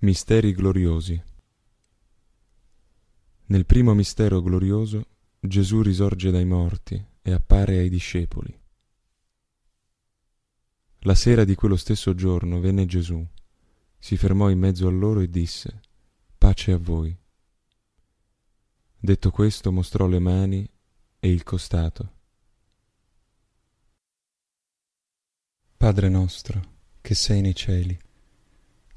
Misteri gloriosi. Nel primo mistero glorioso Gesù risorge dai morti e appare ai discepoli. La sera di quello stesso giorno venne Gesù, si fermò in mezzo a loro e disse, Pace a voi. Detto questo mostrò le mani e il costato. Padre nostro, che sei nei cieli,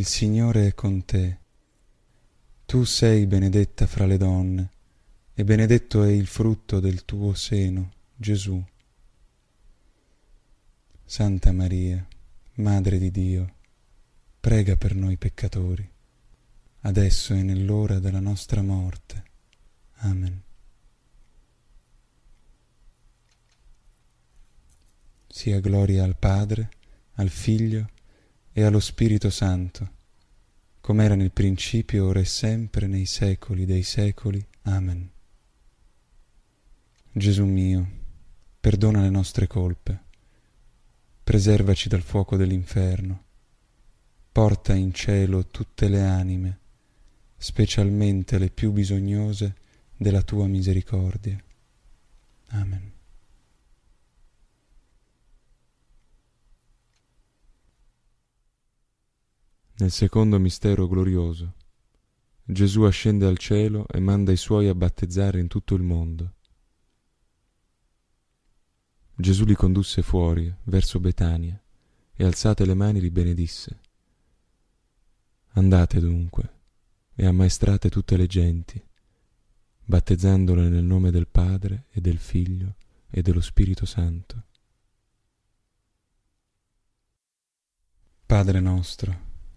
il Signore è con te. Tu sei benedetta fra le donne, e benedetto è il frutto del tuo seno, Gesù. Santa Maria, Madre di Dio, prega per noi peccatori, adesso e nell'ora della nostra morte. Amen. Sia gloria al Padre, al Figlio e allo Spirito Santo, come era nel principio, ora e sempre, nei secoli dei secoli. Amen. Gesù mio, perdona le nostre colpe, preservaci dal fuoco dell'inferno, porta in cielo tutte le anime, specialmente le più bisognose della tua misericordia. Amen. Nel secondo mistero glorioso, Gesù ascende al cielo e manda i suoi a battezzare in tutto il mondo. Gesù li condusse fuori, verso Betania, e alzate le mani li benedisse. Andate dunque e ammaestrate tutte le genti, battezzandole nel nome del Padre e del Figlio e dello Spirito Santo. Padre nostro,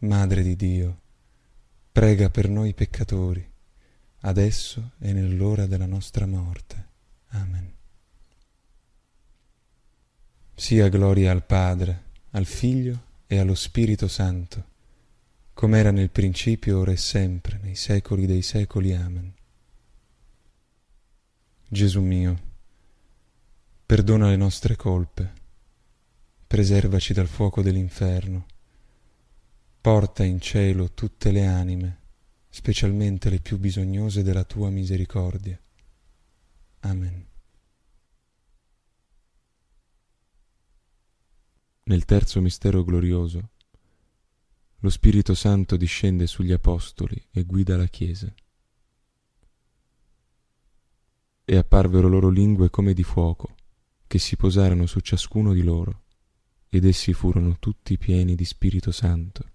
Madre di Dio, prega per noi peccatori, adesso e nell'ora della nostra morte. Amen. Sia gloria al Padre, al Figlio e allo Spirito Santo, come era nel principio, ora e sempre, nei secoli dei secoli. Amen. Gesù mio, perdona le nostre colpe, preservaci dal fuoco dell'inferno, porta in cielo tutte le anime, specialmente le più bisognose della tua misericordia. Amen. Nel terzo mistero glorioso, lo Spirito Santo discende sugli Apostoli e guida la Chiesa. E apparvero loro lingue come di fuoco, che si posarono su ciascuno di loro, ed essi furono tutti pieni di Spirito Santo.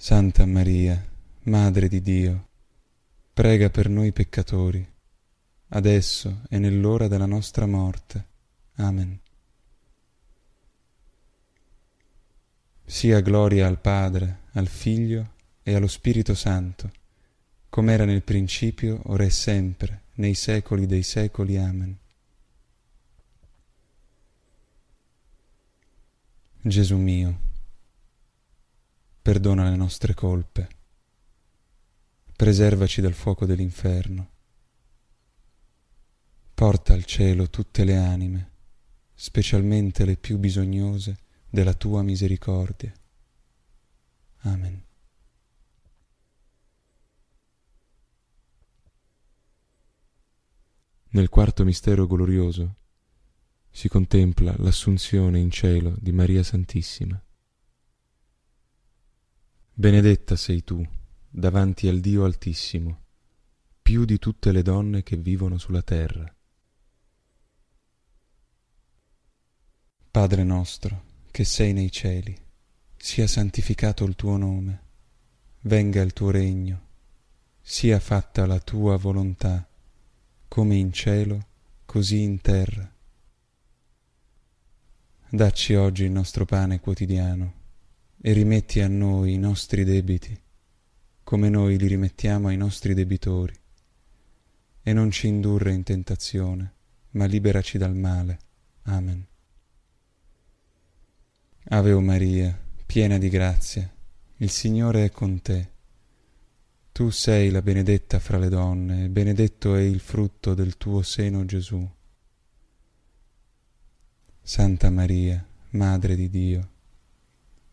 Santa Maria, Madre di Dio, prega per noi peccatori, adesso e nell'ora della nostra morte. Amen. Sia gloria al Padre, al Figlio e allo Spirito Santo, come era nel principio, ora e sempre, nei secoli dei secoli. Amen. Gesù mio, perdona le nostre colpe preservaci dal fuoco dell'inferno. Porta al cielo tutte le anime, specialmente le più bisognose della tua misericordia. Amen. Nel quarto mistero glorioso si contempla l'assunzione in cielo di Maria Santissima. Benedetta sei tu davanti al Dio Altissimo, più di tutte le donne che vivono sulla terra. Padre nostro, che sei nei cieli, sia santificato il tuo nome, venga il tuo regno, sia fatta la tua volontà, come in cielo, così in terra. Dacci oggi il nostro pane quotidiano e rimetti a noi i nostri debiti come noi li rimettiamo ai nostri debitori. E non ci indurre in tentazione, ma liberaci dal male. Amen. Ave o Maria, piena di grazia, il Signore è con te. Tu sei la benedetta fra le donne, e benedetto è il frutto del tuo seno Gesù. Santa Maria, Madre di Dio,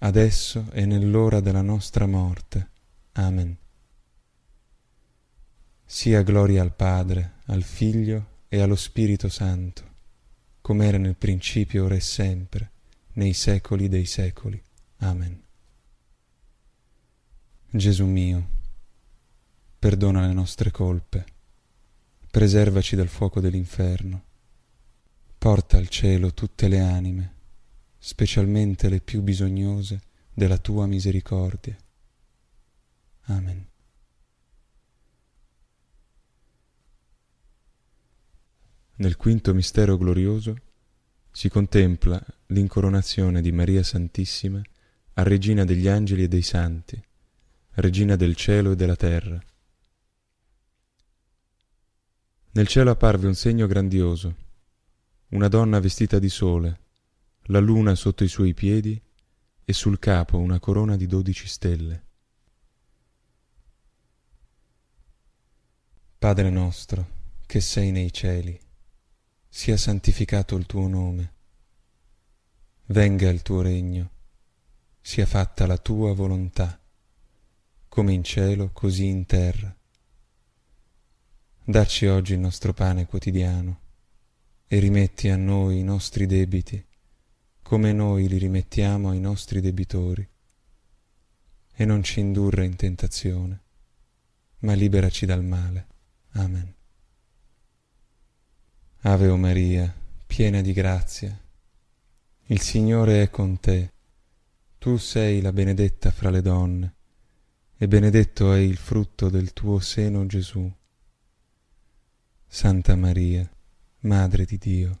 adesso e nell'ora della nostra morte. Amen. Sia gloria al Padre, al Figlio e allo Spirito Santo, come era nel principio, ora e sempre, nei secoli dei secoli. Amen. Gesù mio, perdona le nostre colpe, preservaci dal fuoco dell'inferno, porta al cielo tutte le anime, specialmente le più bisognose della tua misericordia. Amen. Nel quinto mistero glorioso si contempla l'incoronazione di Maria Santissima a Regina degli angeli e dei santi, Regina del cielo e della terra. Nel cielo apparve un segno grandioso, una donna vestita di sole, la luna sotto i suoi piedi e sul capo una corona di dodici stelle. Padre nostro, che sei nei cieli, sia santificato il tuo nome. Venga il tuo regno, sia fatta la tua volontà, come in cielo così in terra. Dacci oggi il nostro pane quotidiano e rimetti a noi i nostri debiti, come noi li rimettiamo ai nostri debitori. E non ci indurre in tentazione, ma liberaci dal male. Amen. Ave o Maria, piena di grazia, il Signore è con te. Tu sei la benedetta fra le donne, e benedetto è il frutto del tuo seno Gesù. Santa Maria, Madre di Dio,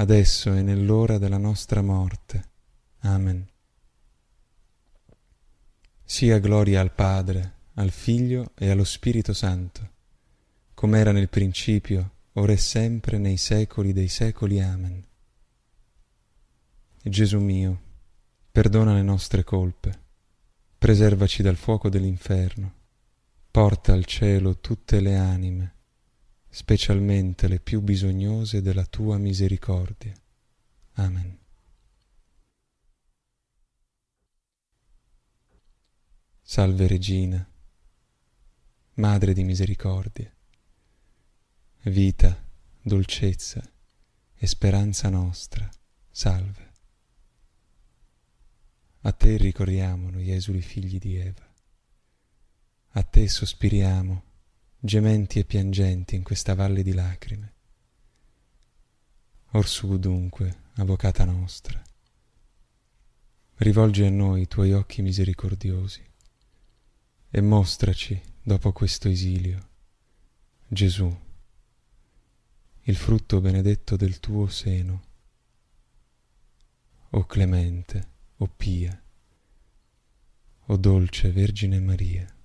adesso e nell'ora della nostra morte. Amen. Sia gloria al Padre, al Figlio e allo Spirito Santo, come era nel principio, ora e sempre, nei secoli dei secoli. Amen. Gesù mio, perdona le nostre colpe, preservaci dal fuoco dell'inferno, porta al cielo tutte le anime, specialmente le più bisognose della tua misericordia. Amen. Salve Regina, Madre di misericordia, vita, dolcezza e speranza nostra, salve. A te ricorriamo noi esuli figli di Eva, a te sospiriamo gementi e piangenti in questa valle di lacrime. Orsù dunque, avvocata nostra, rivolgi a noi i tuoi occhi misericordiosi e mostraci, dopo questo esilio, Gesù, il frutto benedetto del tuo seno. O clemente, o pia, o dolce Vergine Maria.